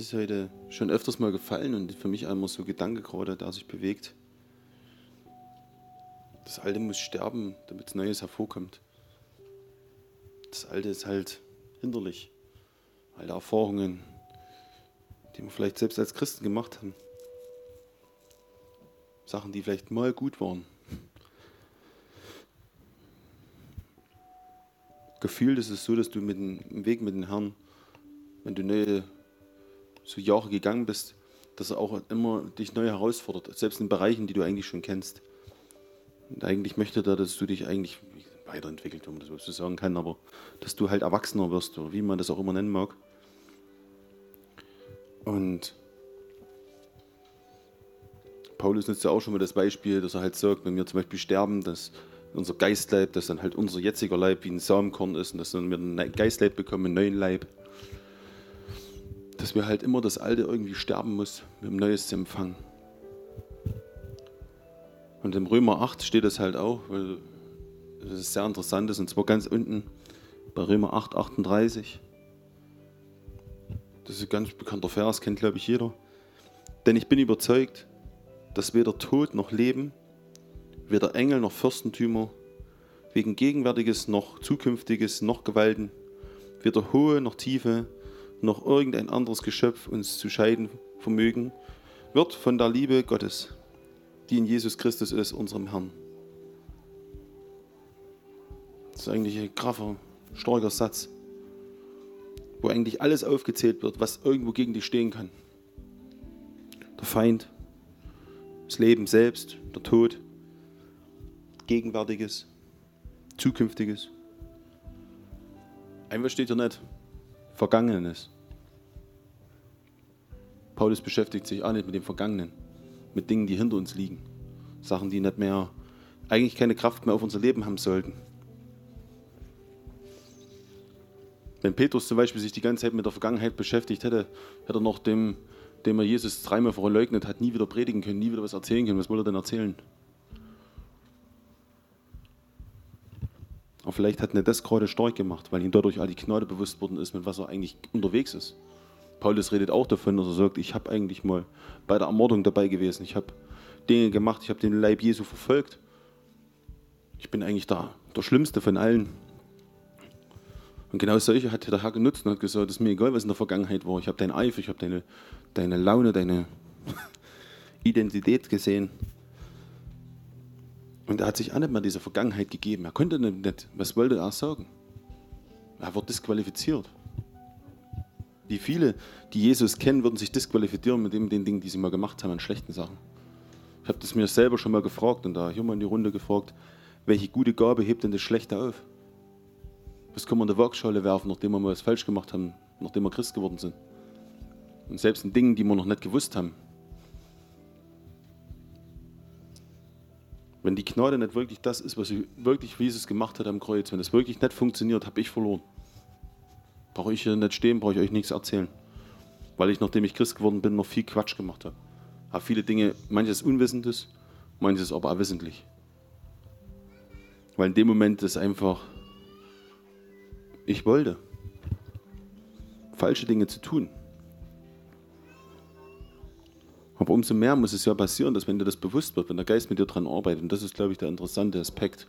Das ist heute schon öfters mal gefallen und für mich einmal so Gedanke gerade, der sich bewegt. Das Alte muss sterben, damit Neues hervorkommt. Das Alte ist halt hinderlich. Alte Erfahrungen, die wir vielleicht selbst als Christen gemacht haben. Sachen, die vielleicht mal gut waren. Gefühlt ist es so, dass du mit dem Weg mit dem Herrn, wenn du neue so Jahre gegangen bist, dass er auch immer dich neu herausfordert, selbst in Bereichen, die du eigentlich schon kennst. Und eigentlich möchte er, dass du dich eigentlich weiterentwickelt, man das so sagen kann, aber dass du halt erwachsener wirst, oder wie man das auch immer nennen mag. Und Paulus nutzt ja auch schon mal das Beispiel, dass er halt sagt, wenn wir zum Beispiel sterben, dass unser Geistleib, dass dann halt unser jetziger Leib wie ein Samenkorn ist und dass wir einen Geistleib bekommen, einen neuen Leib dass wir halt immer das Alte irgendwie sterben muss, um Neues zu empfangen. Und im Römer 8 steht das halt auch, weil das sehr interessant ist, und zwar ganz unten bei Römer 8, 38. Das ist ein ganz bekannter Vers, kennt glaube ich jeder. Denn ich bin überzeugt, dass weder Tod noch Leben, weder Engel noch Fürstentümer, wegen Gegenwärtiges noch Zukünftiges noch Gewalten, weder Hohe noch Tiefe, noch irgendein anderes Geschöpf uns zu scheiden vermögen, wird von der Liebe Gottes, die in Jesus Christus ist, unserem Herrn. Das ist eigentlich ein kraffer, starker Satz, wo eigentlich alles aufgezählt wird, was irgendwo gegen dich stehen kann. Der Feind, das Leben selbst, der Tod, Gegenwärtiges, Zukünftiges. Einfach steht hier nicht, Vergangenes. Paulus beschäftigt sich auch nicht mit dem Vergangenen, mit Dingen, die hinter uns liegen. Sachen, die nicht mehr, eigentlich keine Kraft mehr auf unser Leben haben sollten. Wenn Petrus zum Beispiel sich die ganze Zeit mit der Vergangenheit beschäftigt hätte, hätte er noch dem, dem er Jesus dreimal verleugnet hat, nie wieder predigen können, nie wieder was erzählen können. Was wollte er denn erzählen? Aber vielleicht hat er das gerade stark gemacht, weil ihm dadurch all die Gnade bewusst worden ist, mit was er eigentlich unterwegs ist. Paulus redet auch davon, dass er sagt, ich habe eigentlich mal bei der Ermordung dabei gewesen. Ich habe Dinge gemacht, ich habe den Leib Jesu verfolgt. Ich bin eigentlich da, der Schlimmste von allen. Und genau solche hat der Herr genutzt und hat gesagt, es ist mir egal, was in der Vergangenheit war. Ich habe deinen Eifer, ich habe deine, deine Laune, deine Identität gesehen. Und er hat sich auch nicht mehr dieser Vergangenheit gegeben. Er konnte nicht, was wollte er sagen? Er wurde disqualifiziert. Wie viele, die Jesus kennen, würden sich disqualifizieren mit den Dingen, die sie mal gemacht haben an schlechten Sachen. Ich habe das mir selber schon mal gefragt und da hier mal in die Runde gefragt, welche gute Gabe hebt denn das Schlechte auf? Was können wir in der Waagschale werfen, nachdem wir mal was falsch gemacht haben, nachdem wir Christ geworden sind? Und selbst in Dingen, die wir noch nicht gewusst haben, Wenn die Gnade nicht wirklich das ist, was wirklich Jesus gemacht hat am Kreuz, wenn es wirklich nicht funktioniert, habe ich verloren. Brauche ich hier nicht stehen, brauche ich euch nichts erzählen. Weil ich, nachdem ich Christ geworden bin, noch viel Quatsch gemacht habe. Habe viele Dinge, manches Unwissendes, manches aber auch wissentlich. Weil in dem Moment ist einfach, ich wollte, falsche Dinge zu tun. Aber umso mehr muss es ja passieren, dass wenn dir das bewusst wird, wenn der Geist mit dir dran arbeitet, und das ist, glaube ich, der interessante Aspekt,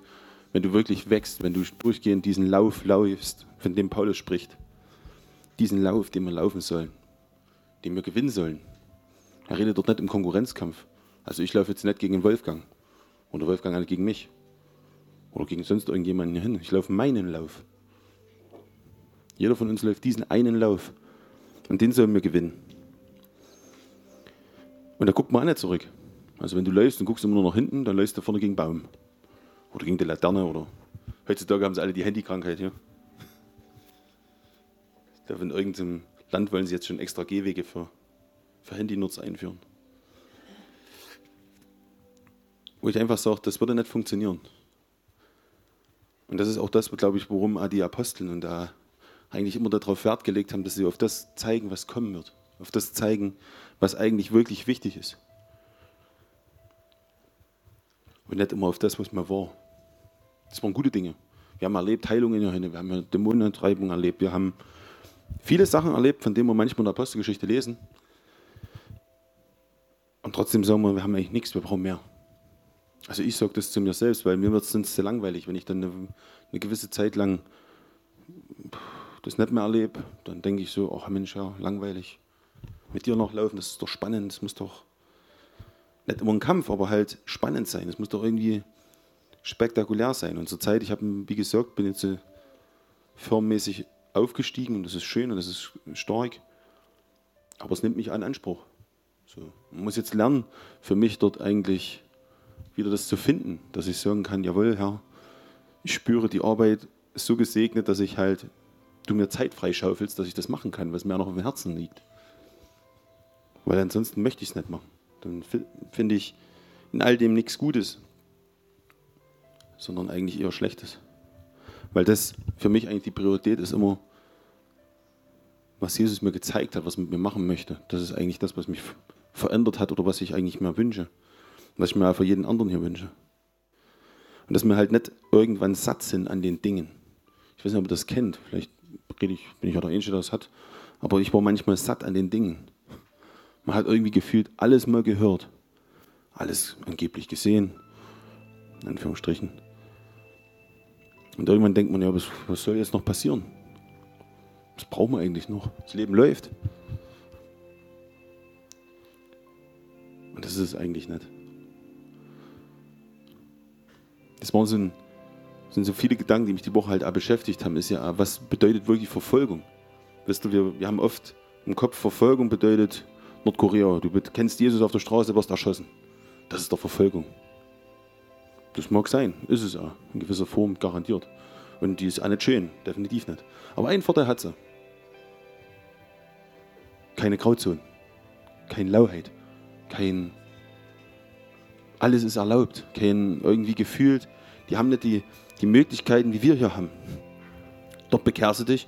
wenn du wirklich wächst, wenn du durchgehend diesen Lauf läufst, von dem Paulus spricht, diesen Lauf, den wir laufen sollen, den wir gewinnen sollen. Er redet dort nicht im Konkurrenzkampf. Also ich laufe jetzt nicht gegen Wolfgang oder Wolfgang halt gegen mich oder gegen sonst irgendjemanden hin. Ich laufe meinen Lauf. Jeder von uns läuft diesen einen Lauf und den sollen wir gewinnen. Und da guckt man auch nicht zurück. Also wenn du läufst und guckst immer nur nach hinten, dann läufst du vorne gegen den Baum. Oder gegen die Laterne oder heutzutage haben sie alle die Handykrankheit hier. Ich in irgendeinem Land wollen sie jetzt schon extra Gehwege für, für Handynutzer einführen. Wo ich einfach sage, das würde nicht funktionieren. Und das ist auch das, glaube ich, worum die Aposteln und da eigentlich immer darauf Wert gelegt haben, dass sie auf das zeigen, was kommen wird. Auf das zeigen, was eigentlich wirklich wichtig ist. Und nicht immer auf das, was man war. Das waren gute Dinge. Wir haben erlebt Heilungen in wir haben Dämonentreibung erlebt, wir haben viele Sachen erlebt, von denen wir manchmal in der Apostelgeschichte lesen. Und trotzdem sagen wir, wir haben eigentlich nichts, wir brauchen mehr. Also ich sage das zu mir selbst, weil mir wird es sonst sehr langweilig, wenn ich dann eine, eine, gewisse Zeit lang das nicht mehr erlebe. Dann denke ich so, ach Mensch, ja, langweilig. Mit dir noch laufen, das ist doch spannend, das muss doch nicht immer ein Kampf, aber halt spannend sein. Es muss doch irgendwie spektakulär sein. Und zur Zeit, ich habe, wie gesagt, bin jetzt firmmäßig aufgestiegen und das ist schön und das ist stark. Aber es nimmt mich an Anspruch. So. Man muss jetzt lernen, für mich dort eigentlich wieder das zu finden, dass ich sagen kann, jawohl, Herr, ich spüre die Arbeit so gesegnet, dass ich halt, du mir Zeit freischaufelst, dass ich das machen kann, was mir noch im Herzen liegt. Weil ansonsten möchte ich es nicht machen. Dann finde ich in all dem nichts Gutes, sondern eigentlich eher Schlechtes. Weil das für mich eigentlich die Priorität ist immer, was Jesus mir gezeigt hat, was er mit mir machen möchte. Das ist eigentlich das, was mich verändert hat oder was ich eigentlich mehr wünsche. Was ich mir auch für jeden anderen hier wünsche. Und dass wir halt nicht irgendwann satt sind an den Dingen. Ich weiß nicht, ob ihr das kennt. Vielleicht rede ich, bin ich auch der Einzige, der das hat. Aber ich war manchmal satt an den Dingen. Man hat irgendwie gefühlt alles mal gehört. Alles angeblich gesehen. In Anführungsstrichen. Und irgendwann denkt man, ja, was, was soll jetzt noch passieren? Was brauchen wir eigentlich noch? Das Leben läuft. Und das ist es eigentlich nicht. Das waren so, ein, sind so viele Gedanken, die mich die Woche halt auch beschäftigt haben. Ist ja, was bedeutet wirklich Verfolgung? Weißt du, wir, wir haben oft im Kopf, Verfolgung bedeutet Nordkorea. Du kennst Jesus auf der Straße, wirst erschossen. Das ist doch Verfolgung. Das mag sein, ist es auch, in gewisser Form garantiert. Und die ist auch nicht schön, definitiv nicht. Aber einen Vorteil hat sie. Keine Grauzone, keine Lauheit, kein. Alles ist erlaubt, kein irgendwie gefühlt. Die haben nicht die, die Möglichkeiten, wie wir hier haben. Dort bekehrst du dich,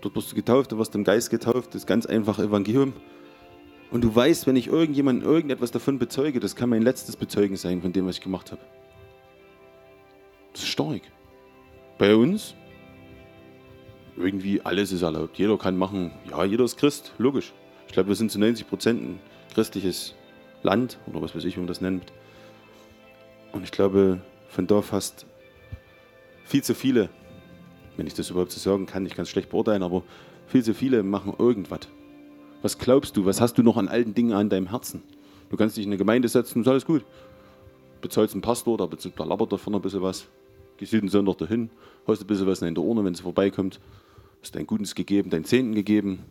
dort wirst du getauft, du wirst im Geist getauft, das ist ganz einfache Evangelium. Und du weißt, wenn ich irgendjemandem irgendetwas davon bezeuge, das kann mein letztes Bezeugen sein von dem, was ich gemacht habe. Das ist stark. Bei uns, irgendwie alles ist erlaubt. Jeder kann machen, ja, jeder ist Christ, logisch. Ich glaube, wir sind zu 90 Prozent ein christliches Land oder was weiß ich, wie man das nennt. Und ich glaube, von da fast viel zu viele, wenn ich das überhaupt so sagen kann, ich kann es schlecht beurteilen, aber viel zu viele machen irgendwas. Was glaubst du? Was hast du noch an alten Dingen an deinem Herzen? Du kannst dich in eine Gemeinde setzen ist alles gut. Bezahlst einen Pastor, da, da labert davon ein bisschen was gehst jeden Sonntag dahin, hast ein bisschen was in der Urne, wenn sie vorbeikommt, hast dein Gutes gegeben, dein Zehnten gegeben.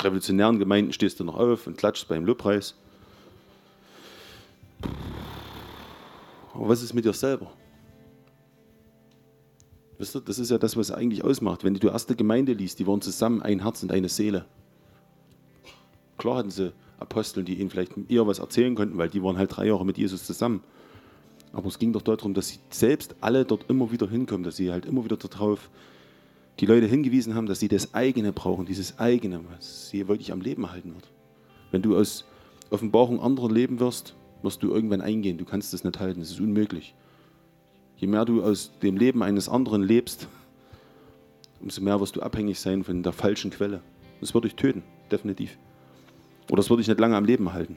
Revolutionären Gemeinden stehst du noch auf und klatschst beim Lobpreis. Aber was ist mit dir selber? Weißt du, das ist ja das, was eigentlich ausmacht. Wenn du die erste Gemeinde liest, die waren zusammen ein Herz und eine Seele. Klar hatten sie Apostel, die ihnen vielleicht eher was erzählen konnten, weil die waren halt drei Jahre mit Jesus zusammen. Aber es ging doch darum, dass sie selbst alle dort immer wieder hinkommen, dass sie halt immer wieder darauf die Leute hingewiesen haben, dass sie das eigene brauchen, dieses eigene, was sie wirklich am Leben halten wird. Wenn du aus Offenbarung anderer leben wirst, wirst du irgendwann eingehen. Du kannst das nicht halten, das ist unmöglich. Je mehr du aus dem Leben eines anderen lebst, umso mehr wirst du abhängig sein von der falschen Quelle. Das wird dich töten, definitiv. Oder das wird dich nicht lange am Leben halten.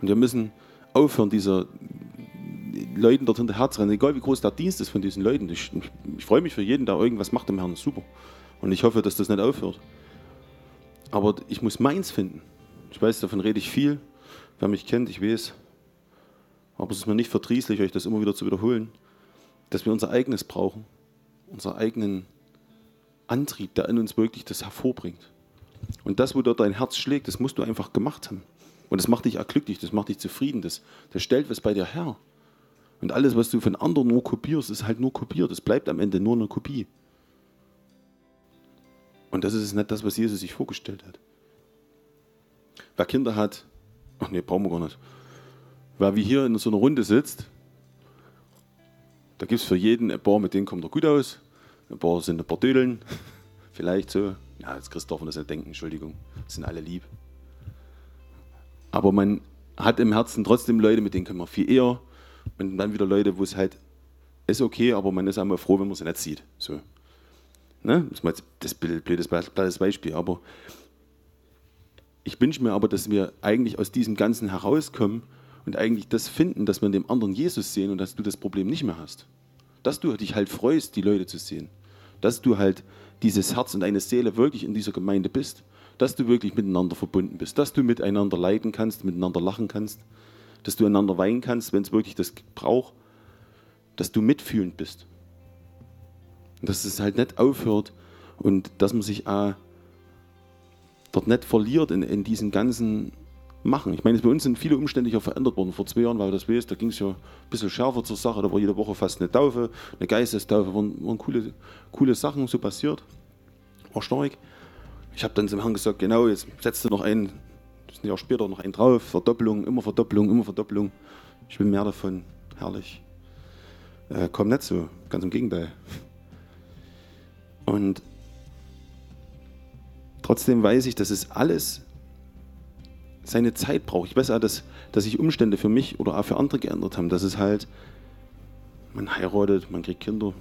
Und wir müssen aufhören, dieser Leuten dort hinterher zu rennen, egal wie groß der Dienst ist von diesen Leuten. Ich, ich freue mich für jeden, der irgendwas macht im Herrn, super. Und ich hoffe, dass das nicht aufhört. Aber ich muss meins finden. Ich weiß, davon rede ich viel. Wer mich kennt, ich weiß. Aber es ist mir nicht verdrießlich, euch das immer wieder zu wiederholen, dass wir unser eigenes brauchen. Unseren eigenen Antrieb, der in uns wirklich das hervorbringt. Und das, wo dort dein Herz schlägt, das musst du einfach gemacht haben. Und das macht dich auch glücklich, das macht dich zufrieden, das, das stellt was bei dir her. Und alles, was du von anderen nur kopierst, ist halt nur kopiert. Es bleibt am Ende nur eine Kopie. Und das ist nicht das, was Jesus sich vorgestellt hat. Wer Kinder hat, ach nee, brauchen wir gar nicht. Wer wie hier in so einer Runde sitzt, da gibt es für jeden ein paar, mit denen kommt er gut aus. Ein paar sind ein paar Dödeln. Vielleicht so. Ja, jetzt Christoph und das nicht denken, Entschuldigung. Sind alle lieb. Aber man hat im Herzen trotzdem Leute, mit denen kann man viel eher. Und dann wieder Leute, wo es halt ist okay, aber man ist einmal froh, wenn man sie nicht sieht. So. Ne? Das ist mal das blödes Beispiel, aber ich wünsche mir aber, dass wir eigentlich aus diesem Ganzen herauskommen und eigentlich das finden, dass wir in dem anderen Jesus sehen und dass du das Problem nicht mehr hast. Dass du dich halt freust, die Leute zu sehen. Dass du halt dieses Herz und deine Seele wirklich in dieser Gemeinde bist. Dass du wirklich miteinander verbunden bist. Dass du miteinander leiden kannst, miteinander lachen kannst. Dass du einander weinen kannst, wenn es wirklich das braucht. Dass du mitfühlend bist. Und dass es halt nicht aufhört und dass man sich auch dort nicht verliert in, in diesen ganzen Machen. Ich meine, bei uns sind viele Umstände ja verändert worden. Vor zwei Jahren, weil das weißt, da ging es ja ein bisschen schärfer zur Sache. Da war jede Woche fast eine Taufe, eine Geistestaufe, waren, waren coole, coole Sachen so passiert. War stark. Ich habe dann zum Herrn gesagt, genau, jetzt setzt du noch ein, ein Jahr später noch einen drauf, Verdoppelung, immer Verdoppelung, immer Verdoppelung. Ich will mehr davon, herrlich. Äh, komm nicht so, ganz im Gegenteil. Und trotzdem weiß ich, dass es alles seine Zeit braucht. Ich weiß auch, dass, dass sich Umstände für mich oder auch für andere geändert haben. Dass es halt, man heiratet, man kriegt Kinder.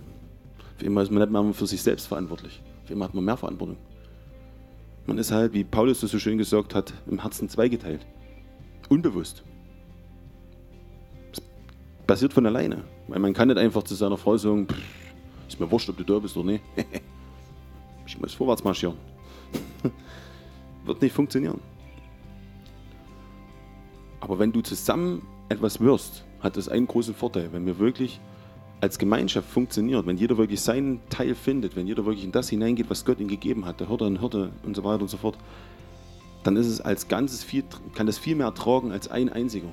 Für immer ist man nicht mehr für sich selbst verantwortlich. Für immer hat man mehr Verantwortung. Man ist halt, wie Paulus das so schön gesagt hat, im Herzen zweigeteilt. Unbewusst. Das passiert von alleine. Weil man kann nicht einfach zu seiner Frau sagen, ist mir wurscht, ob du da bist oder nicht. ich muss vorwärts marschieren. Wird nicht funktionieren. Aber wenn du zusammen etwas wirst, hat das einen großen Vorteil. Wenn wir wirklich als Gemeinschaft funktioniert, wenn jeder wirklich seinen Teil findet, wenn jeder wirklich in das hineingeht, was Gott ihm gegeben hat, der Hirte und Hirte und so weiter und so fort, dann ist es als Ganzes viel, kann das viel mehr tragen als ein einziger.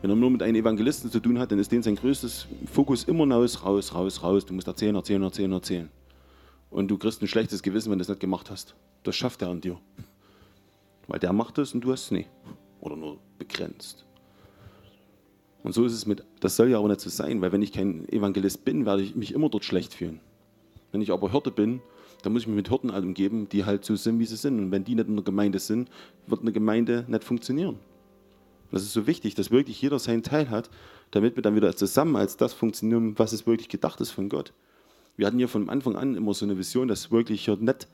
Wenn er nur mit einem Evangelisten zu tun hat, dann ist den sein größtes Fokus immer raus, raus, raus, raus. Du musst erzählen, erzählen, erzählen, erzählen. Und du kriegst ein schlechtes Gewissen, wenn du es nicht gemacht hast. Das schafft er an dir. Weil der macht es und du hast es nicht oder nur begrenzt. Und so ist es mit, das soll ja auch nicht so sein, weil wenn ich kein Evangelist bin, werde ich mich immer dort schlecht fühlen. Wenn ich aber Hirte bin, dann muss ich mich mit Hirten umgeben, die halt so sind, wie sie sind. Und wenn die nicht in der Gemeinde sind, wird eine Gemeinde nicht funktionieren. Und das ist so wichtig, dass wirklich jeder seinen Teil hat, damit wir dann wieder zusammen als das funktionieren, was es wirklich gedacht ist von Gott. Wir hatten ja von Anfang an immer so eine Vision, dass es wirklich hier nicht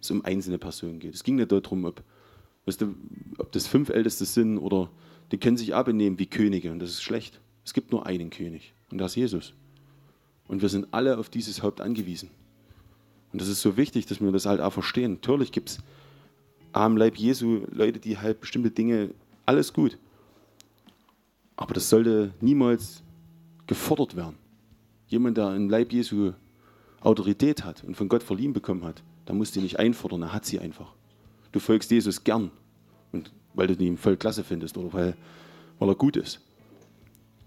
so um einzelne Personen geht. Es ging nicht darum, ob Weißt du, ob das fünf Älteste sind oder die können sich abnehmen wie Könige und das ist schlecht. Es gibt nur einen König und das ist Jesus. Und wir sind alle auf dieses Haupt angewiesen. Und das ist so wichtig, dass wir das halt auch verstehen. Natürlich gibt es am Leib Jesu Leute, die halt bestimmte Dinge, alles gut. Aber das sollte niemals gefordert werden. Jemand, der im Leib Jesu Autorität hat und von Gott verliehen bekommen hat, der muss die nicht einfordern, er hat sie einfach du folgst Jesus gern, und weil du ihn voll klasse findest oder weil, weil er gut ist.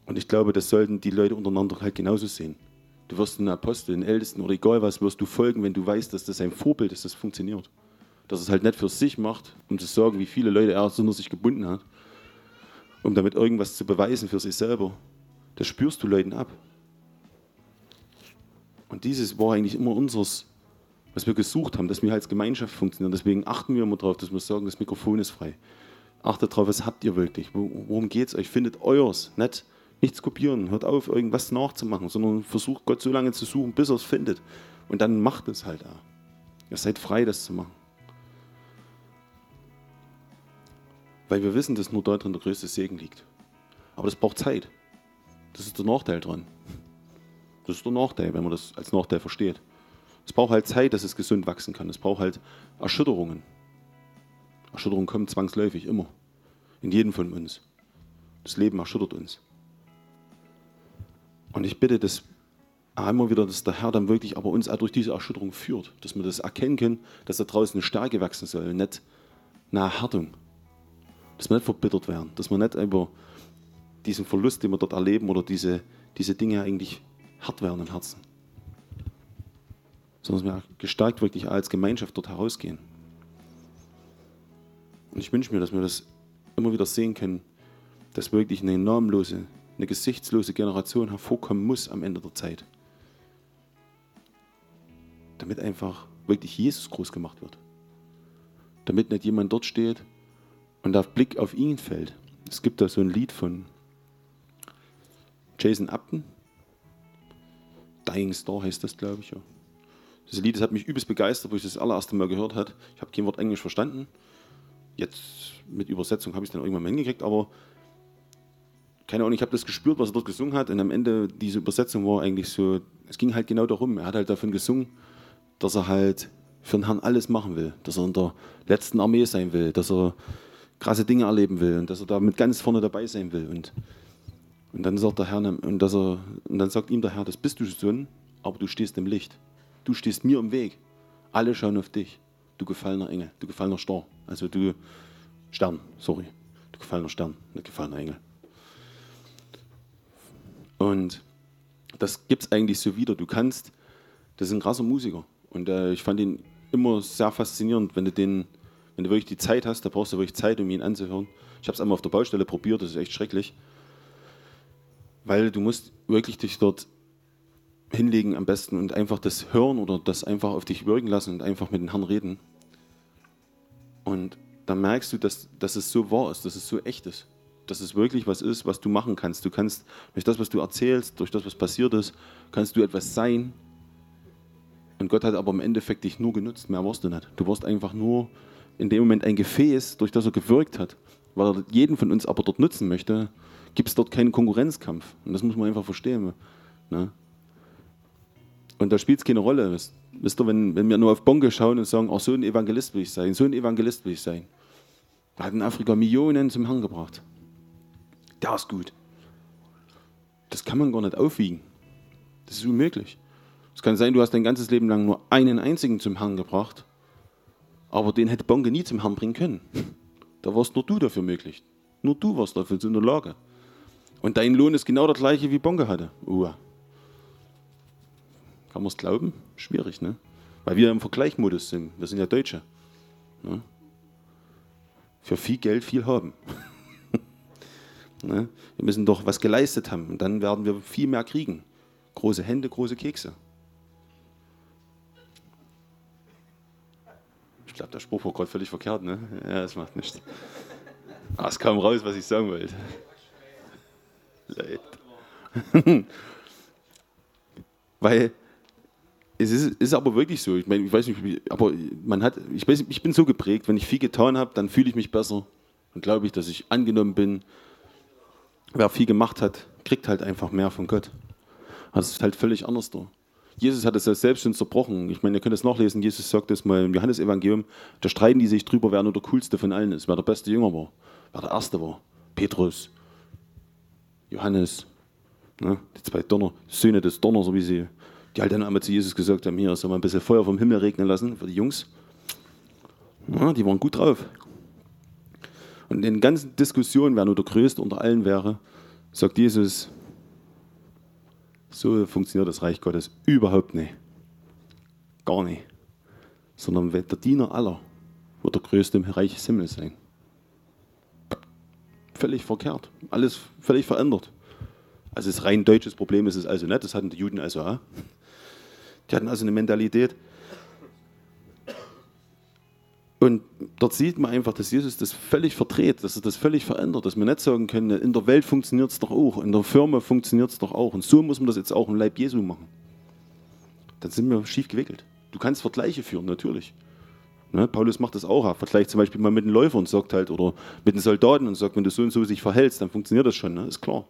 Und ich glaube, das sollten die Leute untereinander halt genauso sehen. Du wirst einen Apostel, einen Ältesten oder egal was, wirst du folgen, wenn du weißt, dass das ein Vorbild ist, das funktioniert. Dass es halt nicht für sich macht, um zu sagen, wie viele Leute er unter sich gebunden hat, um damit irgendwas zu beweisen für sich selber. Das spürst du Leuten ab. Und dieses war eigentlich immer unseres was wir gesucht haben, dass wir als Gemeinschaft funktionieren. Deswegen achten wir immer darauf, dass wir sagen, das Mikrofon ist frei. Achtet darauf, was habt ihr wirklich? Worum geht es euch? Findet euers. Nicht nichts kopieren. Hört auf, irgendwas nachzumachen, sondern versucht Gott so lange zu suchen, bis er es findet. Und dann macht es halt auch. Ihr seid frei, das zu machen. Weil wir wissen, dass nur dort drin der größte Segen liegt. Aber das braucht Zeit. Das ist der Nachteil dran. Das ist der Nachteil, wenn man das als Nachteil versteht. Es braucht halt Zeit, dass es gesund wachsen kann. Es braucht halt Erschütterungen. Erschütterungen kommen zwangsläufig immer. In jedem von uns. Das Leben erschüttert uns. Und ich bitte, dass einmal wieder, dass der Herr dann wirklich aber uns auch durch diese Erschütterung führt. Dass wir das erkennen können, dass da draußen eine Stärke wachsen soll, nicht eine Erhärtung. Dass wir nicht verbittert werden. Dass wir nicht über diesen Verlust, den wir dort erleben, oder diese, diese Dinge eigentlich hart werden im Herzen sondern dass wir gestärkt wirklich als Gemeinschaft dort herausgehen. Und ich wünsche mir, dass wir das immer wieder sehen können, dass wirklich eine namenlose, eine gesichtslose Generation hervorkommen muss am Ende der Zeit. Damit einfach wirklich Jesus groß gemacht wird. Damit nicht jemand dort steht und der Blick auf ihn fällt. Es gibt da so ein Lied von Jason Upton. Dying Star heißt das, glaube ich. Ja Das Lied das hat mich übelst begeistert, wo ich das allererste Mal gehört habe. Ich habe kein Wort Englisch verstanden. Jetzt mit Übersetzung habe ich es dann irgendwann mal hingekriegt, aber keine Ahnung, ich habe das gespürt, was er dort gesungen hat. Und am Ende, diese Übersetzung war eigentlich so, es ging halt genau darum. Er hat halt davon gesungen, dass er halt für den Herrn alles machen will, dass er in der letzten Armee sein will, dass er krasse Dinge erleben will und dass er da mit ganz vorne dabei sein will. Und, und dann sagt der Herr, und, dass er, und dann sagt ihm der Herr, das bist du Sohn, aber du stehst im Licht. Du stehst mir im Weg. Alle schauen auf dich. Du gefallener Engel, du gefallener Star. Also du Stern, sorry. Du gefallener Stern, nicht gefallener Engel. Und das gibt es eigentlich so wieder. Du kannst, das ist ein krasser Musiker. Und äh, ich fand ihn immer sehr faszinierend, wenn du den, wenn du wirklich die Zeit hast, da brauchst du wirklich Zeit, um ihn anzuhören. Ich habe es einmal auf der Baustelle probiert, das ist echt schrecklich. Weil du musst wirklich dich dort hinlegen am besten und einfach das hören oder das einfach auf dich wirken lassen und einfach mit dem Herrn reden. Und dann merkst du, dass, dass es so wahr ist, dass es so echt ist. Dass es wirklich was ist, was du machen kannst. Du kannst durch das, was du erzählst, durch das, was passiert ist, kannst du etwas sein, und Gott hat aber im Endeffekt dich nur genutzt, mehr warst du nicht. Du warst einfach nur in dem Moment ein Gefäß, durch das er gewirkt hat. Weil er jeden von uns aber dort nutzen möchte, gibt es dort keinen Konkurrenzkampf. Und das muss man einfach verstehen. Ne? Und da spielt es keine Rolle. Wisst ihr, wenn, wenn wir nur auf Bonke schauen und sagen, oh, so ein Evangelist will ich sein, so ein Evangelist will ich sein. Er hat in Afrika Millionen zum Herrn gebracht. Der ist gut. Das kann man gar nicht aufwiegen. Das ist unmöglich. Es kann sein, du hast dein ganzes Leben lang nur einen einzigen zum Herrn gebracht, aber den hätte Bonke nie zum Herrn bringen können. Da warst nur du dafür möglich. Nur du warst dafür in der Lage. Und dein Lohn ist genau der gleiche, wie Bonke hatte. Uah. Kann man es glauben? Schwierig, ne? Weil wir im Vergleichmodus sind. Wir sind ja Deutsche. Ne? Für viel Geld viel haben. ne? Wir müssen doch was geleistet haben und dann werden wir viel mehr kriegen. Große Hände, große Kekse. Ich glaube, der Spruch war gerade völlig verkehrt, ne? Ja, das macht nichts. Ah, es kam raus, was ich sagen wollte. Leid. Weil es ist, ist, aber wirklich so. Ich meine, ich weiß nicht, aber man hat, ich, weiß, ich bin so geprägt, wenn ich viel getan habe, dann fühle ich mich besser. Und glaube ich, dass ich angenommen bin. Wer viel gemacht hat, kriegt halt einfach mehr von Gott. Das ist halt völlig anders da. Jesus hat es ja selbst schon zerbrochen. Ich meine, ihr könnt es nachlesen, Jesus sagt das mal im Johannesevangelium, da streiten die sich drüber, wer nur der coolste von allen ist, wer der beste Jünger war, wer der Erste war. Petrus, Johannes, ne, die zwei Donner, Söhne des Donners, so wie sie, die halt dann einmal zu Jesus gesagt haben, hier soll man ein bisschen Feuer vom Himmel regnen lassen für die Jungs. Ja, die waren gut drauf. Und in den ganzen Diskussionen, wer nur der Größte unter allen wäre, sagt Jesus, so funktioniert das Reich Gottes überhaupt nicht. Gar nicht. Sondern der Diener aller wird der Größte im Reich des Himmels sein. Völlig verkehrt. Alles völlig verändert. Also das rein deutsches Problem ist es also nicht, das hatten die Juden also auch. Die hatten also eine Mentalität, und dort sieht man einfach, dass Jesus das völlig verdreht, dass er das völlig verändert, dass wir nicht sagen können, in der Welt funktioniert es doch auch, in der Firma funktioniert es doch auch. Und so muss man das jetzt auch im Leib Jesu machen. Dann sind wir schief gewickelt. Du kannst Vergleiche führen, natürlich. Ne? Paulus macht das auch. Er vergleicht zum Beispiel mal mit den Läufern und sagt halt, oder mit den Soldaten und sagt, wenn du so und so sich verhältst, dann funktioniert das schon, ne? ist klar.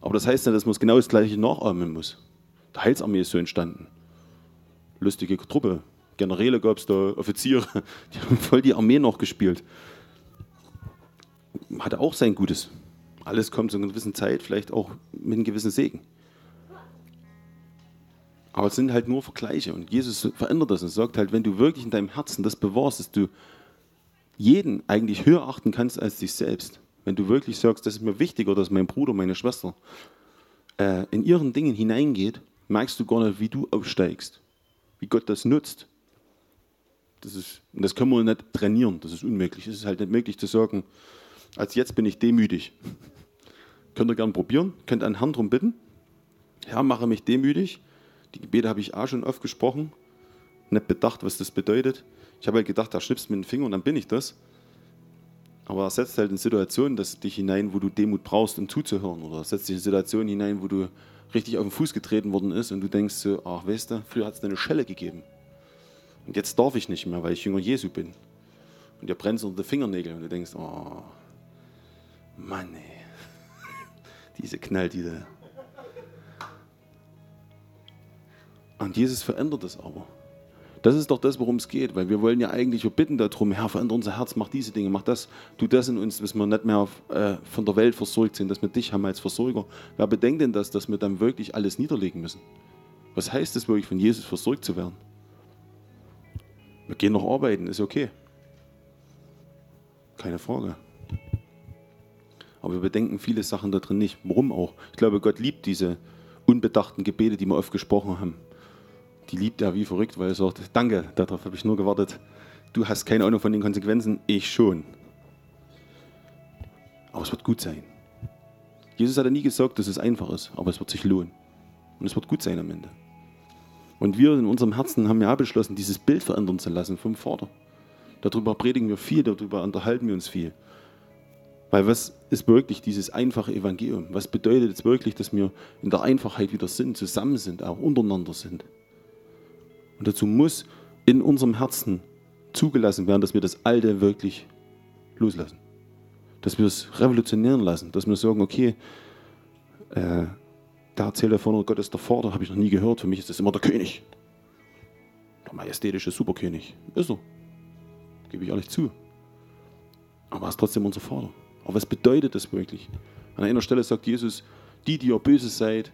Aber das heißt ja, dass man genau das Gleiche nachahmen muss. Die Heilsarmee ist so entstanden. Lustige Truppe, Generäle gab es da, Offiziere, die haben voll die Armee noch gespielt. Hatte auch sein Gutes. Alles kommt zu einer gewissen Zeit, vielleicht auch mit einem gewissen Segen. Aber es sind halt nur Vergleiche und Jesus verändert das und sagt halt, wenn du wirklich in deinem Herzen das bewahrst, dass du jeden eigentlich höher achten kannst als dich selbst, wenn du wirklich sagst, das ist mir wichtiger, dass mein Bruder, meine Schwester äh, in ihren Dingen hineingeht, merkst du gar nicht, wie du aufsteigst, wie Gott das nutzt. Das, ist, das können wir nicht trainieren, das ist unmöglich. Es ist halt nicht möglich zu sagen, als jetzt bin ich demütig. Könnt ihr gerne probieren, könnt einen Herrn darum bitten. Herr, mache mich demütig. Die Gebete habe ich auch schon oft gesprochen, nicht bedacht, was das bedeutet. Ich habe halt gedacht, da schnippst mit dem Finger und dann bin ich das. Aber er setzt halt in Situationen dass dich hinein, wo du Demut brauchst, um zuzuhören. Oder er setzt dich in Situationen hinein, wo du richtig auf den Fuß getreten worden ist und du denkst so, ach weißt du, früher hat es eine Schelle gegeben. Und jetzt darf ich nicht mehr, weil ich Jünger Jesu bin. Und dir brennt unter die Fingernägel und du denkst, oh, Mann, ey. Diese Knall, diese. Und Jesus verändert es aber. Das ist doch das, worum es geht, weil wir wollen ja eigentlich, wir bitten darum, Herr, verändere unser Herz, mach diese Dinge, mach das, tu das in uns, dass wir nicht mehr auf, äh, von der Welt versorgt sind, dass wir dich haben als Versorger. Wer bedenkt denn das, dass wir dann wirklich alles niederlegen müssen? Was heißt es wirklich, von Jesus versorgt zu werden? Wir gehen noch arbeiten, ist okay. Keine Frage. Aber wir bedenken viele Sachen da drin nicht. Warum auch? Ich glaube, Gott liebt diese unbedachten Gebete, die wir oft gesprochen haben die liebt er wie verrückt, weil er sagt, danke, darauf habe ich nur gewartet. Du hast keine Ahnung von den Konsequenzen, ich schon. Aber es wird gut sein. Jesus hat ja nie gesagt, dass es einfach ist, aber es wird sich lohnen. Und es wird gut sein am Ende. Und wir in unserem Herzen haben ja beschlossen, dieses Bild verändern zu lassen vom Vater. Darüber predigen wir viel, darüber unterhalten wir uns viel. Weil was ist wirklich dieses einfache Evangelium? Was bedeutet es wirklich, dass wir in der Einfachheit wieder sind, zusammen sind, auch untereinander sind? Und dazu muss in unserem Herzen zugelassen werden, dass wir das Alte wirklich loslassen. Dass wir es revolutionieren lassen. Dass wir sagen, okay, äh, der erzählt ja vorne, Gott ist der Vater, habe ich noch nie gehört. Für mich ist das immer der König. Der majestätische Superkönig. Ist er. Gebe ich ehrlich zu. Aber er ist trotzdem unser Vater. Aber was bedeutet das wirklich? An einer Stelle sagt Jesus, die, die ihr böse seid,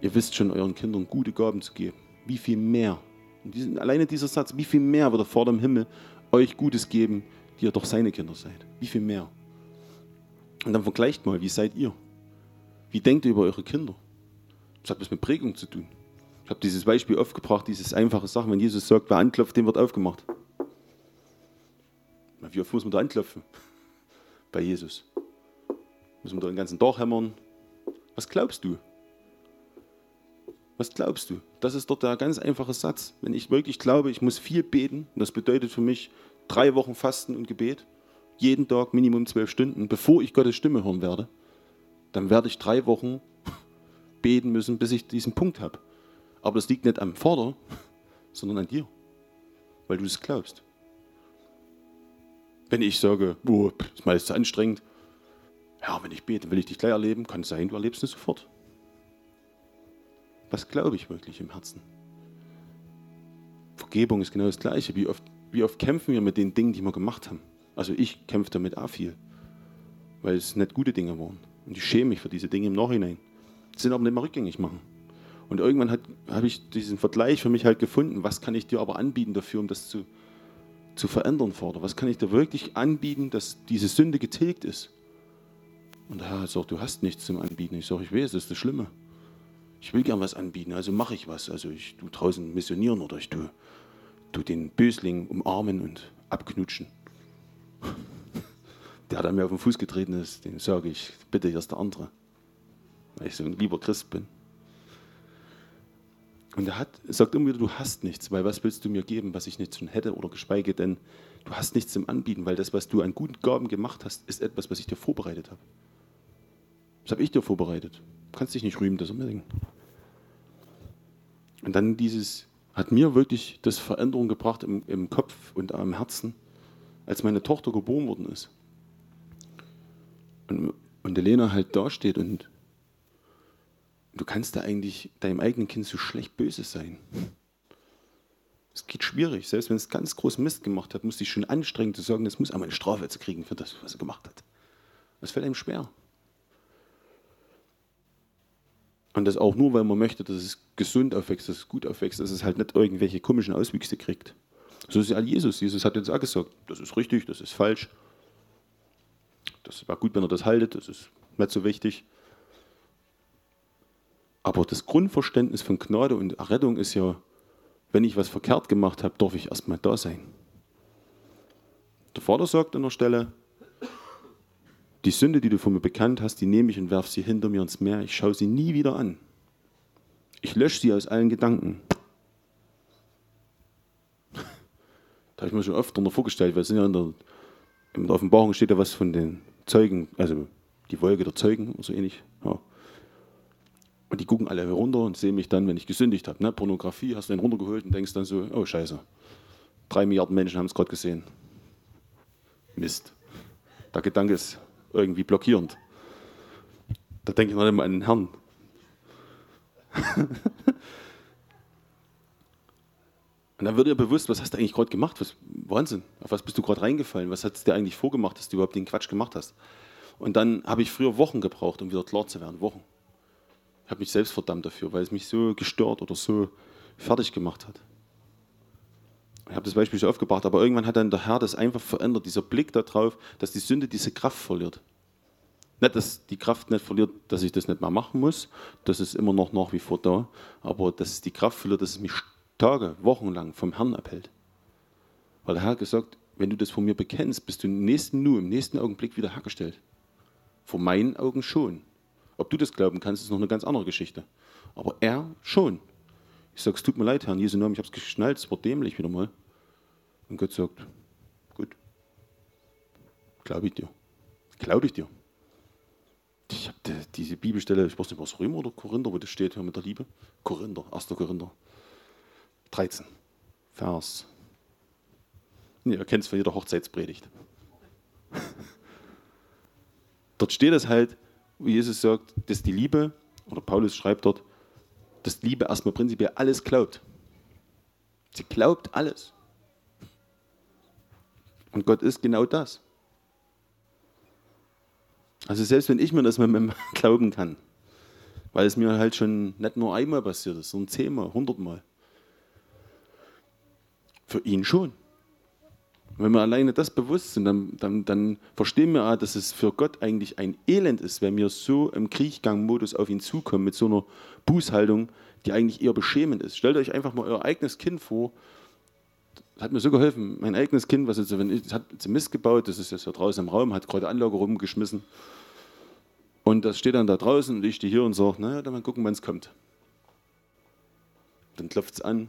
ihr wisst schon euren Kindern gute Gaben zu geben wie viel mehr, diesen, alleine dieser Satz, wie viel mehr wird er vor dem Himmel euch Gutes geben, die ihr doch seine Kinder seid. Wie viel mehr. Und dann vergleicht mal, wie seid ihr? Wie denkt ihr über eure Kinder? Das hat was mit Prägung zu tun. Ich habe dieses Beispiel oft gebracht, dieses einfache Sachen, wenn Jesus sagt, wer anklopft, dem wird aufgemacht. Wie oft muss man da anklopfen? Bei Jesus. Muss man da den ganzen Tag hämmern? Was glaubst du? Was glaubst du? Das ist dort der ganz einfache Satz. Wenn ich wirklich glaube, ich muss viel beten, und das bedeutet für mich drei Wochen Fasten und Gebet, jeden Tag Minimum zwölf Stunden, bevor ich Gottes Stimme hören werde, dann werde ich drei Wochen beten müssen, bis ich diesen Punkt habe. Aber das liegt nicht am Vater, sondern an dir, weil du es glaubst. Wenn ich sage, oh, ist mal zu anstrengend, ja, wenn ich bete, will ich dich gleich erleben, kann es sein, du erlebst es sofort. Was glaube ich wirklich im Herzen? Vergebung ist genau das Gleiche. Wie oft, wie oft kämpfen wir mit den Dingen, die wir gemacht haben? Also ich kämpfe damit auch viel, weil es nicht gute Dinge waren. Und ich schäme mich für diese Dinge im Nachhinein. Das sind aber nicht mehr rückgängig machen. Und irgendwann habe ich diesen Vergleich für mich halt gefunden. Was kann ich dir aber anbieten dafür, um das zu, zu verändern, Vater? Was kann ich dir wirklich anbieten, dass diese Sünde getilgt ist? Und der Herr sagt, du hast nichts zum Anbieten. Ich sage, ich weiß, das ist das Schlimme ich will gern was anbieten, also mache ich was. Also ich tue draußen missionieren oder ich tue, tue den Bösling umarmen und abknutschen. Der, der mir auf den Fuß getreten ist, dem sage ich, bitte, hier ist der andere. Weil ich so ein lieber Christ bin. Und er hat, sagt immer wieder, du hast nichts, weil was willst du mir geben, was ich nicht schon hätte oder geschweige denn, du hast nichts zum Anbieten, weil das, was du an guten Gaben gemacht hast, ist etwas, was ich dir vorbereitet habe. Das habe ich dir vorbereitet. Du kannst dich nicht rühmen, das unbedingt. Und dann dieses, hat mir wirklich das Veränderung gebracht im, im Kopf und am Herzen, als meine Tochter geboren worden ist. Und, und Elena halt dasteht und du kannst da eigentlich deinem eigenen Kind so schlecht böse sein. Es geht schwierig. Selbst wenn es ganz groß Mist gemacht hat, muss ich schon anstrengen zu sagen, es muss einmal eine Strafe zu kriegen für das, was er gemacht hat. Das fällt einem schwer. Und das auch nur, weil man möchte, dass es gesund aufwächst, dass es gut aufwächst, dass es halt nicht irgendwelche komischen Auswüchse kriegt. So ist ja Jesus. Jesus hat uns auch gesagt, das ist richtig, das ist falsch. Das war gut, wenn er das haltet, das ist nicht so wichtig. Aber das Grundverständnis von Gnade und Errettung ist ja, wenn ich was verkehrt gemacht habe, darf ich erstmal da sein. Der Vater sagt an der Stelle, die Sünde, die du von mir bekannt hast, die nehme ich und werfe sie hinter mir ins Meer. Ich schaue sie nie wieder an. Ich lösche sie aus allen Gedanken. Da habe ich mir schon oft darunter vorgestellt, weil es sind ja in der, in der Offenbarung steht ja was von den Zeugen, also die Wolke der Zeugen oder so ähnlich. Ja. Und die gucken alle runter und sehen mich dann, wenn ich gesündigt habe. Ne? Pornografie, hast du den runtergeholt und denkst dann so, oh scheiße, drei Milliarden Menschen haben es gerade gesehen. Mist. Der Gedanke ist irgendwie blockierend. Da denke ich noch einmal an den Herrn. Und dann wird dir bewusst, was hast du eigentlich gerade gemacht? Was, Wahnsinn, auf was bist du gerade reingefallen? Was hat es dir eigentlich vorgemacht, dass du überhaupt den Quatsch gemacht hast? Und dann habe ich früher Wochen gebraucht, um wieder klar zu werden. Wochen. Ich habe mich selbst verdammt dafür, weil es mich so gestört oder so fertig gemacht hat. Ich habe das Beispiel schon aufgebracht, aber irgendwann hat dann der Herr das einfach verändert, dieser Blick darauf, dass die Sünde diese Kraft verliert. Nicht, dass die Kraft nicht verliert, dass ich das nicht mehr machen muss, das ist immer noch nach wie vor da, aber dass es die Kraft verliert, dass es mich Tage, Wochen lang vom Herrn abhält. Weil der Herr hat gesagt, wenn du das von mir bekennst, bist du im nächsten Nu, im nächsten Augenblick wieder hergestellt. Vor meinen Augen schon. Ob du das glauben kannst, ist noch eine ganz andere Geschichte. Aber er schon. Ich sage, es tut mir leid, Herr, Jesu Namen, ich habe es geschnallt, es war dämlich wieder mal. Und Gott sagt, gut, glaube ich dir. Glaube ich dir. Ich habe die, diese Bibelstelle, ich weiß nicht, was Römer oder Korinther, wo das steht, hier mit der Liebe. Korinther, 1. Korinther. 13, Vers. Ihr kennt es von jeder Hochzeitspredigt. dort steht es halt, wie Jesus sagt, dass die Liebe, oder Paulus schreibt dort, dass Liebe erstmal prinzipiell alles glaubt. Sie glaubt alles. Und Gott ist genau das. Also selbst wenn ich mir das mit meinem Glauben kann, weil es mir halt schon nicht nur einmal passiert ist, sondern zehnmal, hundertmal, für ihn schon. Wenn wir alleine das bewusst sind, dann, dann, dann verstehen wir auch, dass es für Gott eigentlich ein Elend ist, wenn wir so im Kriechgang-Modus auf ihn zukommen, mit so einer Bußhaltung, die eigentlich eher beschämend ist. Stellt euch einfach mal euer eigenes Kind vor. Das hat mir so geholfen. Mein eigenes Kind, was jetzt, wenn ich, hat jetzt Mist gebaut, das ist jetzt da draußen im Raum, hat gerade Anlage rumgeschmissen. Und das steht dann da draußen und ich stehe hier und sage, naja, dann mal gucken, wann es kommt. Dann klopft es an,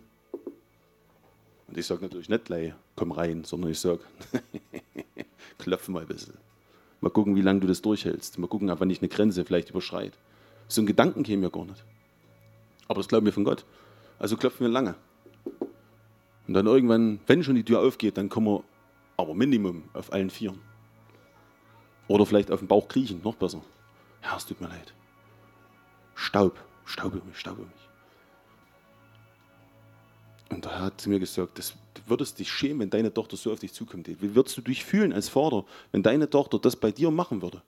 und ich sage natürlich nicht gleich, komm rein, sondern ich sage, klopf mal ein bisschen. Mal gucken, wie lange du das durchhältst. Mal gucken, ob nicht eine Grenze vielleicht überschreit. So ein Gedanken käme mir gar nicht. Aber das glauben wir von Gott. Also klopfen wir lange. Und dann irgendwann, wenn schon die Tür aufgeht, dann kommen wir aber Minimum auf allen Vieren. Oder vielleicht auf dem Bauch kriechen, noch besser. Ja, es tut mir leid. Staub, Staub um mich, Staub um mich. Und da hat sie mir gesagt, das, du würdest dich schämen, wenn deine Tochter so auf dich zukommt. Wie würdest du dich fühlen als Vater, wenn deine Tochter das bei dir machen würde?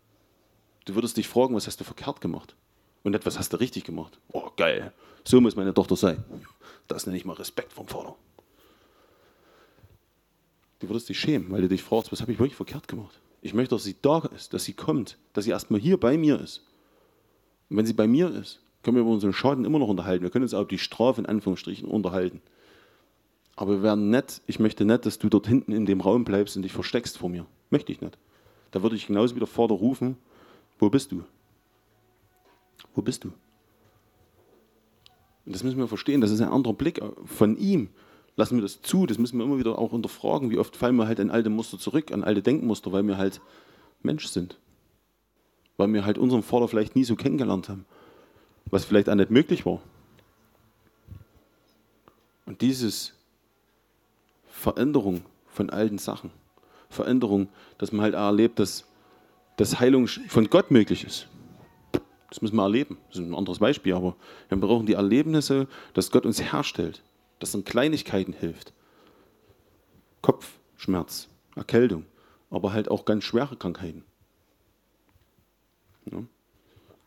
Du würdest dich fragen, was hast du verkehrt gemacht? Und nicht, was hast du richtig gemacht? Oh, geil. So muss meine Tochter sein. Das nenne ich mal Respekt vom Vater. Du würdest dich schämen, weil du dich fragst, was habe ich wirklich verkehrt gemacht? Ich möchte, dass sie da ist, dass sie kommt, dass sie erstmal hier bei mir ist. Und wenn sie bei mir ist, können wir über unseren Schaden immer noch unterhalten. Wir können uns auch die Strafe in Anführungsstrichen unterhalten. Aber wir werden nett, ich möchte nicht, dass du dort hinten in dem Raum bleibst und dich versteckst vor mir. Möchte ich nicht. Da würde ich genauso wieder Vater rufen, wo bist du? Wo bist du? Und das müssen wir verstehen, das ist ein anderer Blick von ihm. Lassen wir das zu, das müssen wir immer wieder auch unterfragen. Wie oft fallen wir halt an alte Muster zurück, an alte Denkmuster, weil wir halt Mensch sind. Weil wir halt unseren Vater vielleicht nie so kennengelernt haben. Was vielleicht auch nicht möglich war. Und dieses Veränderung von alten Sachen. Veränderung, dass man halt erlebt, dass, dass Heilung von Gott möglich ist. Das müssen wir erleben. Das ist ein anderes Beispiel, aber wir brauchen die Erlebnisse, dass Gott uns herstellt, dass in Kleinigkeiten hilft. Kopfschmerz, Erkältung, aber halt auch ganz schwere Krankheiten. Ja.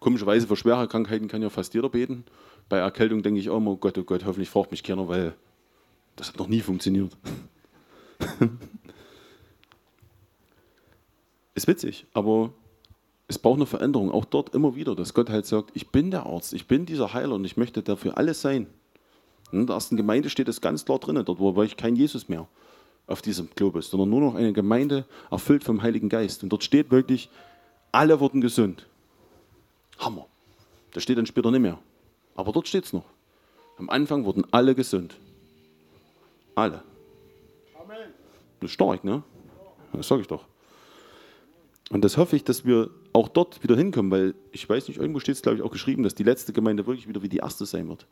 Komischerweise für schwere Krankheiten kann ja fast jeder beten. Bei Erkältung denke ich auch immer, Gott, oh Gott, hoffentlich fragt mich keiner, weil das hat noch nie funktioniert. ist witzig, aber es braucht eine Veränderung, auch dort immer wieder, dass Gott halt sagt, ich bin der Arzt, ich bin dieser Heiler und ich möchte dafür alles sein. In der ersten Gemeinde steht es ganz klar drin, dort war ich kein Jesus mehr auf diesem Globus, sondern nur noch eine Gemeinde erfüllt vom Heiligen Geist. Und dort steht wirklich, alle wurden gesund. Hammer. Das steht dann später nicht mehr. Aber dort steht es noch. Am Anfang wurden alle gesund. Alle. Das ist stark, ne? Das sage ich doch. Und das hoffe ich, dass wir auch dort wieder hinkommen, weil ich weiß nicht, irgendwo steht es, glaube ich, auch geschrieben, dass die letzte Gemeinde wirklich wieder wie die erste sein wird.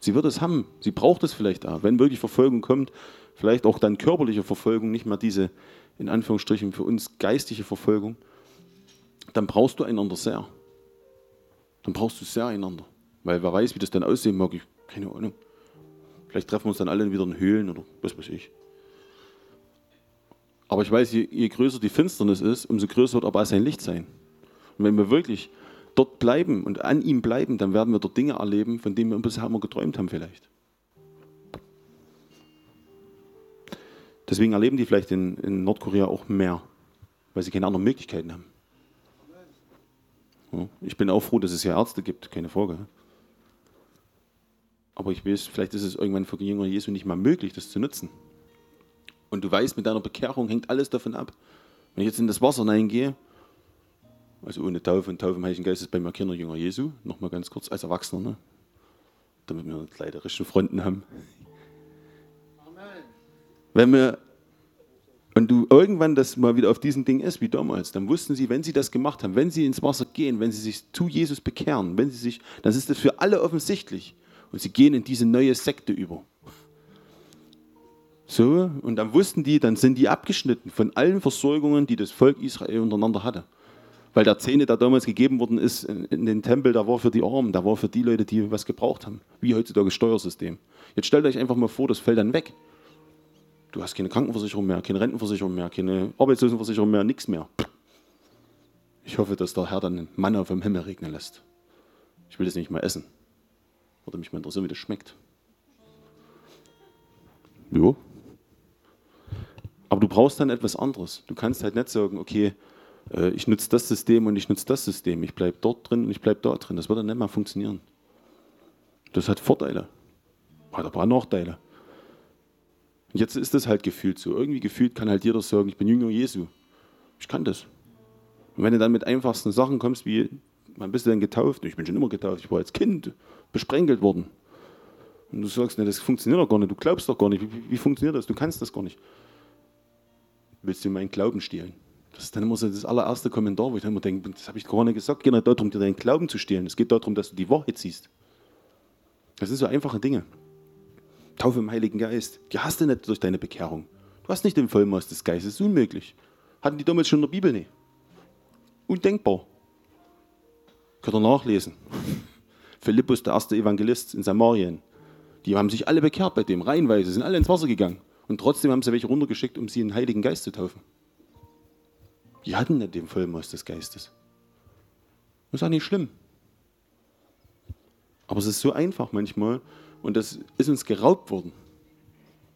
Sie wird es haben. Sie braucht es vielleicht auch. Wenn wirklich Verfolgung kommt, vielleicht auch dann körperliche Verfolgung, nicht mehr diese, in Anführungsstrichen, für uns geistige Verfolgung, dann brauchst du einander sehr. Dann brauchst du sehr einander. Weil wer weiß, wie das dann aussehen mag, ich, keine Ahnung. Vielleicht treffen wir uns dann alle wieder in Höhlen oder was weiß ich. Aber ich weiß, je, je größer die Finsternis ist, umso größer wird aber sein Licht sein. Und wenn wir wirklich dort bleiben und an ihm bleiben, dann werden wir dort Dinge erleben, von denen wir bisher immer geträumt haben vielleicht. Deswegen erleben die vielleicht in, in Nordkorea auch mehr, weil sie keine anderen Möglichkeiten haben. Ja, ich bin auch froh, dass es ja Ärzte gibt, keine Frage. Aber ich weiß, vielleicht ist es irgendwann für Jünger Jesu nicht mal möglich, das zu nutzen. Und du weißt, mit deiner Bekehrung hängt alles davon ab. Wenn ich jetzt in das Wasser hineingehe, also ohne Taufe und Taufe im Heiligen Geist ist bei mir Kinder Jünger Jesu, nochmal ganz kurz, als Erwachsener, ne? damit wir leider richtige Fronten haben. Amen. Wenn wir und du irgendwann das mal wieder auf diesem Ding ist, wie damals, dann wussten sie, wenn sie das gemacht haben, wenn sie ins Wasser gehen, wenn sie sich zu Jesus bekehren, wenn sie sich, dann ist das für alle offensichtlich. Und sie gehen in diese neue Sekte über. So, und dann wussten die, dann sind die abgeschnitten von allen Versorgungen, die das Volk Israel untereinander hatte. Weil der Zähne, der damals gegeben worden ist in, den Tempel, der war für die Armen, der war für die Leute, die was gebraucht haben. Wie heutzutage Steuersystem. Jetzt stellt euch einfach mal vor, das fällt dann weg. Du hast keine Krankenversicherung mehr, keine Rentenversicherung mehr, keine Arbeitslosenversicherung mehr, nichts mehr. Ich hoffe, dass der Herr dann Manna vom Himmel regnen lässt. Ich will das nicht mal essen. Würde mich mal interessieren, wie das schmeckt. Jo. Aber du brauchst dann etwas anderes. Du kannst halt nicht sagen, okay, äh, ich nutze das System und ich nutze das System. Ich bleibe dort drin und ich bleibe dort drin. Das wird dann nicht mal funktionieren. Das hat Vorteile. Hat aber auch Nachteile. Und jetzt ist das halt gefühlt so. Irgendwie gefühlt kann halt jeder sagen, ich bin Jünger Jesu. Ich kann das. Und wenn du dann mit einfachsten Sachen kommst, wie, wann bist du denn getauft? Ich bin schon immer getauft. Ich war als Kind besprenkelt worden. Und du sagst, ne, das funktioniert doch gar nicht. Du glaubst doch gar nicht. Wie, wie funktioniert das? Du kannst das gar nicht. Willst du meinen Glauben stehlen? Das ist dann immer so das allererste Kommentar, wo ich dann immer denke, das habe ich gar nicht gesagt. Es geht nicht darum, dir deinen Glauben zu stehlen. Es geht darum, dass du die Wahrheit siehst. Das sind so einfache Dinge. Taufe im Heiligen Geist. Die hast du nicht durch deine Bekehrung. Du hast nicht den Vollmaß des Geistes. Das ist unmöglich. Hatten die damals schon in der Bibel nicht. Undenkbar. Könnt ihr nachlesen. Philippus, der erste Evangelist in Samarien. Die haben sich alle bekehrt bei dem, reihenweise, sind alle ins Wasser gegangen. Und trotzdem haben sie welche runtergeschickt, um sie in den Heiligen Geist zu taufen. Die hatten nicht den Vollmaß des Geistes. Das ist auch nicht schlimm. Aber es ist so einfach manchmal, und das ist uns geraubt worden.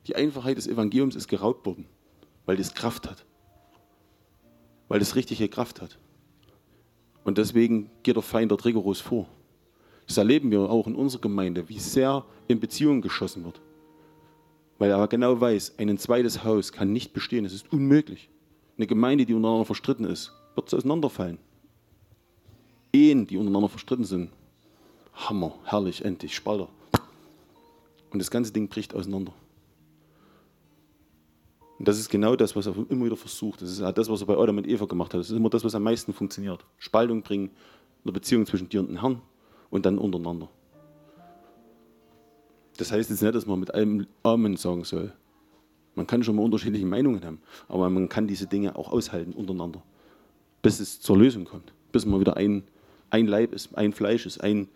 Die Einfachheit des Evangeliums ist geraubt worden, weil das Kraft hat. Weil das richtige Kraft hat. Und deswegen geht der Feind dort rigoros vor. Das erleben wir auch in unserer Gemeinde, wie sehr in Beziehungen geschossen wird. Weil er genau weiß, ein zweites Haus kann nicht bestehen. Es ist unmöglich. Eine Gemeinde, die untereinander verstritten ist, wird auseinanderfallen. Ehen, die untereinander verstritten sind. Hammer, herrlich, endlich, Spalter. Und das ganze Ding bricht auseinander. Und das ist genau das, was er immer wieder versucht. Das ist das, was er bei Adam und Eva gemacht hat. Das ist immer das, was am meisten funktioniert. Spaltung bringen in der Beziehung zwischen dir und dem Herrn und dann untereinander. Das heißt jetzt nicht, dass man mit allem Amen sagen soll. Man kann schon mal unterschiedliche Meinungen haben, aber man kann diese Dinge auch aushalten untereinander, bis es zur Lösung kommt, bis man wieder ein, ein Leib ist, ein Fleisch ist, ein,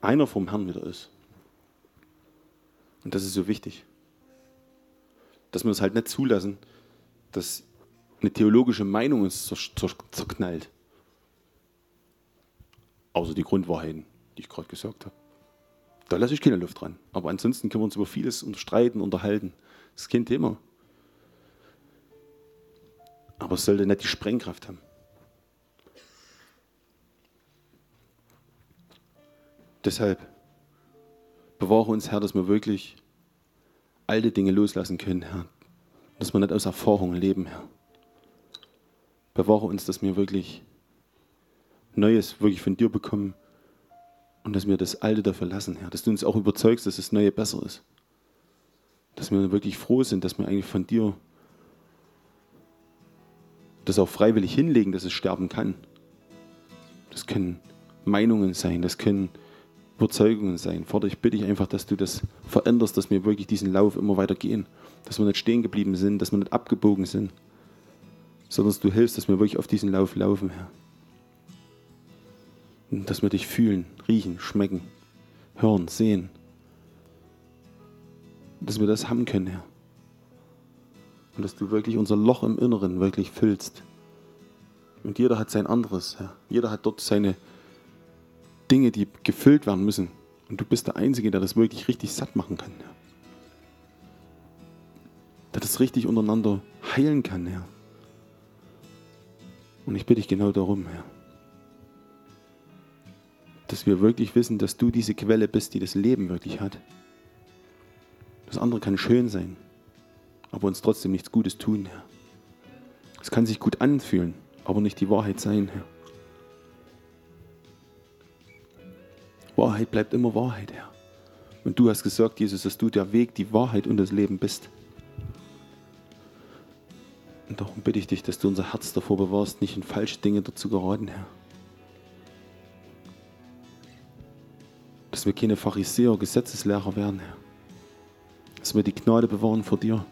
einer vom Herrn wieder ist. Und das ist so wichtig. Dass wir es halt nicht zulassen, dass eine theologische Meinung uns zerknallt. Außer die Grundwahrheiten, die ich gerade gesagt habe. Da lasse ich keine Luft dran. Aber ansonsten können wir uns über vieles unterstreiten, unterhalten. Das ist kein Thema. Aber es sollte nicht die Sprengkraft haben. Deshalb bewahre uns, Herr, dass wir wirklich alte Dinge loslassen können, Herr. Dass wir nicht aus Erfahrung leben, Herr. Bewahre uns, dass wir wirklich Neues wirklich von dir bekommen und dass wir das Alte dafür lassen, Herr. Dass du uns auch überzeugst, dass das Neue besser ist. Dass wir wirklich froh sind, dass wir eigentlich von dir das auch freiwillig hinlegen, dass es sterben kann. Das können Meinungen sein, das können Überzeugungen sein. Vater, ich bitte dich einfach, dass du das veränderst, dass wir wirklich diesen Lauf immer weiter gehen. Dass wir nicht stehen geblieben sind, dass wir nicht abgebogen sind, sondern dass du hilfst, dass wir wirklich auf diesen Lauf laufen, Herr. Und dass wir dich fühlen, riechen, schmecken, hören, sehen. Dass wir das haben können, Herr. Und dass du wirklich unser Loch im Inneren wirklich füllst. Und jeder hat sein anderes, Herr. Jeder hat dort seine Dinge, die gefüllt werden müssen. Und du bist der Einzige, der das wirklich richtig satt machen kann. Ja. Der das richtig untereinander heilen kann, Herr. Und ich bitte dich genau darum, Herr. Dass wir wirklich wissen, dass du diese Quelle bist, die das Leben wirklich hat. Das andere kann schön sein, aber uns trotzdem nichts Gutes tun, Herr. Es kann sich gut anfühlen, aber nicht die Wahrheit sein, Herr. Wahrheit bleibt immer Wahrheit, Herr. Und du hast gesagt, Jesus, dass du der Weg, die Wahrheit und das Leben bist. Und darum bitte ich dich, dass du unser Herz davor bewahrst, nicht in falsche Dinge dazu geraten, Herr. Dass wir keine Pharisäer, Gesetzeslehrer werden, Herr. Dass wir die Gnade bewahren vor dir.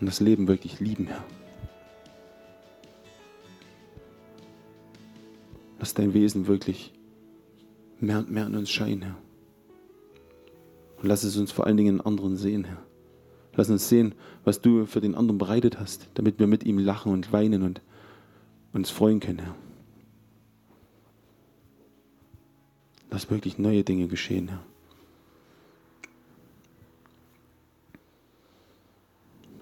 Und das Leben wirklich lieben, Herr. Lass dein Wesen wirklich mehr und mehr an uns scheinen, Herr. Und lass es uns vor allen Dingen in anderen sehen, Herr. Lass uns sehen, was du für den anderen bereitet hast, damit wir mit ihm lachen und weinen und uns freuen können, Herr. Lass wirklich neue Dinge geschehen, Herr.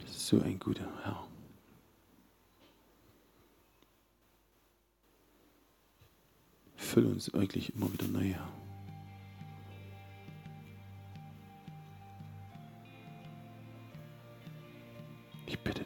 So ein guter Herr. Fülle uns wirklich immer wieder neu. Ich bitte.